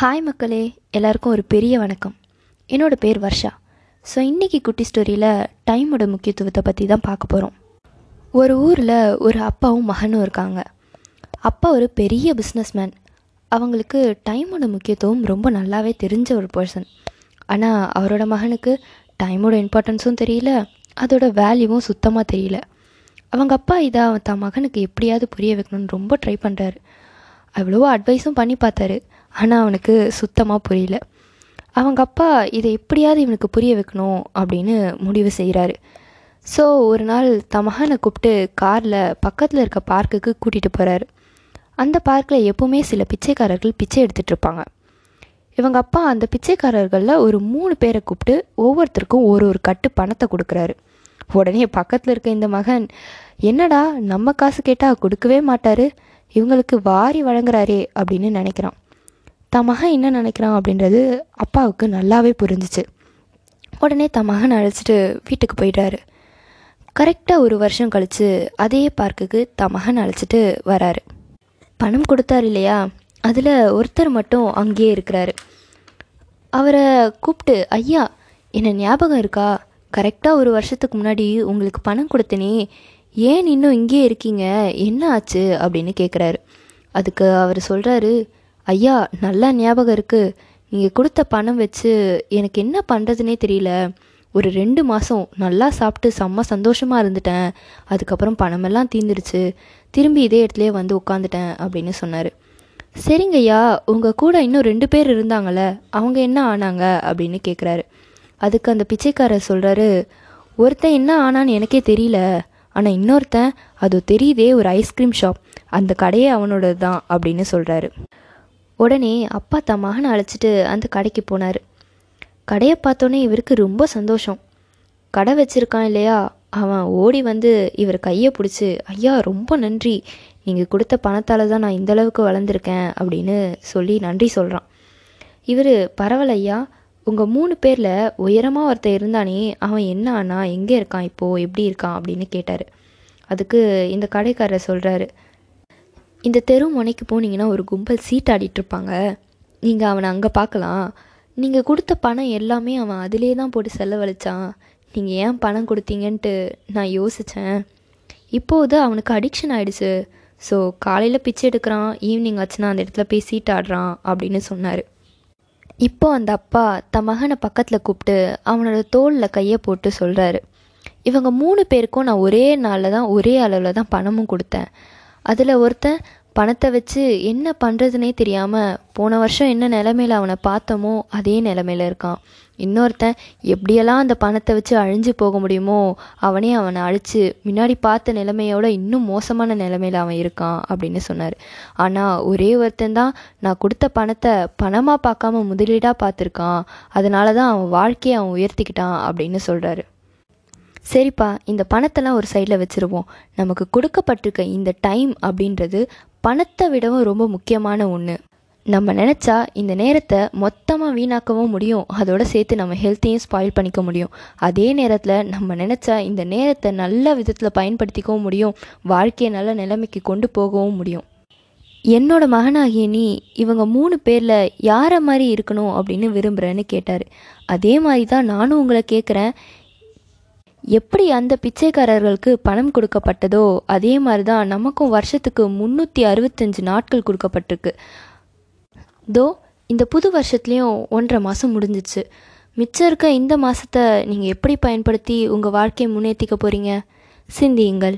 Hi மக்களே. எல்லாருக்கும் ஒரு பெரிய வணக்கம். என்னோட பேர் வர்ஷா. ஸோ இன்றைக்கி குட்டி ஸ்டோரியில் டைமோட முக்கியத்துவத்தை பற்றி தான் பார்க்க போகிறோம் ஒரு ஊரில் ஒரு அப்பாவும் மகனும் இருக்காங்க. அப்பா ஒரு பெரிய பிஸ்னஸ்மேன் அவங்களுக்கு டைமோட முக்கியத்துவம் ரொம்ப நல்லாவே தெரிஞ்ச ஒரு பர்சன் ஆனால் அவரோட மகனுக்கு டைமோட இம்பார்ட்டன்ஸும் தெரியல. அதோட வேல்யூவும் சுத்தமாக தெரியல. அவங்க அப்பா இதை அவன் தன் மகனுக்கு எப்படியாவது புரிய வைக்கணும்னு ரொம்ப ட்ரை பண்ணுறாரு அவ்வளோவா அட்வைஸும் பண்ணி பார்த்தாரு. ஆனால் அவனுக்கு சுத்தமாக புரியல. அவங்க அப்பா இதை எப்படியாவது இவனுக்கு புரிய வைக்கணும் அப்படின்னு முடிவு செய்கிறாரு ஸோ ஒரு நாள் தன் மகனை கூப்பிட்டு காரில் பக்கத்தில் இருக்க பார்க்குக்கு கூட்டிகிட்டு போகிறாரு அந்த பார்க்கில் எப்போவுமே சில பிச்சைக்காரர்கள் பிச்சை எடுத்துகிட்டு இருப்பாங்க. இவங்க அப்பா அந்த பிச்சைக்காரர்களில் ஒரு மூணு பேரை கூப்பிட்டு ஒவ்வொருத்தருக்கும் ஒரு ஒரு கட்டு பணத்தை கொடுக்குறாரு. உடனே பக்கத்தில் இருக்க இந்த மகன் என்னடா நம்ம காசு கேட்டால் கொடுக்கவே மாட்டார்? இவங்களுக்கு வாரி வழங்குறாரே அப்படின்னு நினைக்கிறான். தன் மகன் என்ன நினைக்கிறான் அப்படின்றது அப்பாவுக்கு நல்லாவே புரிஞ்சிச்சு. உடனே தன் மகனை அழைச்சிட்டு வீட்டுக்கு போயிட்டாரு. கரெக்டாக ஒரு வருஷம் கழித்து அதே பார்க்குக்கு தன் மகன் அழைச்சிட்டு வராரு. பணம் கொடுத்தார் இல்லையா? அதில் ஒருத்தர் மட்டும் அங்கேயே இருக்கிறாரு. அவரை கூப்பிட்டு ஐயா என்ன ஞாபகம் இருக்கா? கரெக்டாக ஒரு வருஷத்துக்கு முன்னாடி உங்களுக்கு பணம் கொடுத்தனே. ஏன் இன்னும் இங்கேயே இருக்கீங்க? என்ன ஆச்சு? அப்படின்னு கேட்குறாரு அதுக்கு அவர் சொல்கிறாரு ஐயா நல்லா ஞாபகம் இருக்குது நீங்கள் கொடுத்த பணம் வச்சு எனக்கு என்ன பண்ணுறதுனே தெரியல. ஒரு ரெண்டு மாதம் நல்லா சாப்பிட்டு செம்ம சந்தோஷமாக இருந்துட்டேன். அதுக்கப்புறம் பணமெல்லாம் தீந்துருச்சு. திரும்பி இதே இடத்துலையே வந்து உட்காந்துட்டேன் அப்படின்னு சொன்னார். சரிங்கய்யா உங்கள் கூட இன்னும் ரெண்டு பேர் இருந்தாங்களே அவங்க என்ன ஆனாங்க அப்படின்னு கேட்குறாரு அதுக்கு அந்த பிச்சைக்காரர் சொல்கிறாரு ஒருத்தன் என்ன ஆனான்னு எனக்கே தெரியல. ஆனால் இன்னொருத்தன் அது தெரியுதே ஒரு ஐஸ்கிரீம் ஷாப். அந்த கடையே அவனோடது தான் அப்படின்னு சொல்கிறாரு உடனே அப்பா தன் மகனை அழைச்சிட்டு அந்த கடைக்கு போனார். கடையை பார்த்தோன்னே இவருக்கு ரொம்ப சந்தோஷம். கடை வச்சுருக்கான் இல்லையா? அவன் ஓடி வந்து இவர் கையை பிடிச்சி ஐயா ரொம்ப நன்றி. நீங்கள் கொடுத்த பணத்தால் தான் நான் இந்தளவுக்கு வளர்ந்துருக்கேன் அப்படின்னு சொல்லி நன்றி சொல்கிறான் இவர் பரவாயில்லையா உங்கள் மூணு பேரில் உயரமாக ஒருத்தன் இருந்தானே அவன் என்ன ஆனா எங்கே இருக்கான் இப்போது எப்படி இருக்கான்? அப்படின்னு கேட்டார். அதுக்கு இந்த கடைக்காரர் சொல்கிறாரு இந்த தெரு முனைக்கு போனீங்கன்னா ஒரு கும்பல் சீட்டாடிட்டு இருப்பாங்க நீங்கள் அவனை அங்கே பார்க்கலாம் நீங்கள் கொடுத்த பணம் எல்லாமே அவன் அதிலே தான் போட்டு செலவழிச்சான். நீங்கள் ஏன் பணம் கொடுத்தீங்கன்ட்டு நான் யோசித்தேன் இப்போது அவனுக்கு அடிக்ஷன் ஆயிடுச்சு. ஸோ காலையில் பிச்சை எடுக்கிறான். ஈவினிங் ஆச்சுன்னா அந்த இடத்துல போய் சீட்டாடுறான் அப்படின்னு சொன்னார். இப்போ அந்த அப்பா தன் மகனை பக்கத்தில் கூப்பிட்டு அவனோட தோளில் கையை போட்டு சொல்கிறாரு இவங்க மூணு பேருக்கும் நான் ஒரே நாளில் தான் ஒரே அளவில் தான் பணமும் கொடுத்தேன். அதில் ஒருத்தன் பணத்தை வச்சு என்ன பண்ணுறதுனே தெரியாமல் போன வருஷம் என்ன நிலமையில அவனை பார்த்தோமோ அதே நிலமையில இருக்கான். இன்னொருத்தன் எப்படியெல்லாம் அந்த பணத்தை வச்சு அழிஞ்சு போக முடியுமோ அவனே அவனை அழிச்சு முன்னாடி பார்த்த நிலைமையோட இன்னும் மோசமான நிலைமையில அவன் இருக்கான் அப்படின்னு சொன்னார். ஆனால் ஒரே ஒருத்தன் தான் நான் கொடுத்த பணத்தை பணமாக பார்க்காம முதலீடாக பார்த்துருக்கான். அதனால தான் அவன் வாழ்க்கையை அவன் உயர்த்திக்கிட்டான் அப்படின்னு சொல்கிறாரு சரிப்பா இந்த பணத்தெல்லாம் ஒரு சைடில் வச்சுருவோம். நமக்கு கொடுக்கப்பட்டிருக்க இந்த டைம் அப்படின்றது பணத்தை விடவும் ரொம்ப முக்கியமான ஒன்று நம்ம நினச்சா இந்த நேரத்தை மொத்தமாக வீணாக்கவும் முடியும். அதோட சேர்த்து நம்ம ஹெல்த்தையும் ஸ்பாயில் பண்ணிக்க முடியும். அதே நேரத்தில் நம்ம நினச்சா இந்த நேரத்தை நல்ல விதத்தில் பயன்படுத்திக்கவும் முடியும். வாழ்க்கையை நல்ல நிலைமைக்கு கொண்டு போகவும் முடியும். என்னோட மகனாகிய நீ இவங்க மூணு பேரில் யாரை மாதிரி இருக்கணும் அப்படின்னு விரும்புகிறேன்னு கேட்டார். அதே மாதிரி தான் நானும் உங்களை கேட்குறேன் எப்படி அந்த பிச்சைக்காரர்களுக்கு பணம் கொடுக்கப்பட்டதோ அதே மாதிரி தான் நமக்கும் வருஷத்துக்கு முந்நூற்றி அறுபத்தஞ்சு நாட்கள் கொடுக்கப்பட்டிருக்கு. தோ இந்த புது வருஷத்துலேயும் ஒன்றரை மாதம் முடிஞ்சிச்சு. மிச்சம் இருக்க இந்த மாதத்தை நீங்கள் எப்படி பயன்படுத்தி உங்கள் வாழ்க்கையை முன்னேற்றிக்க போகிறீங்க சிந்தியுங்கள்.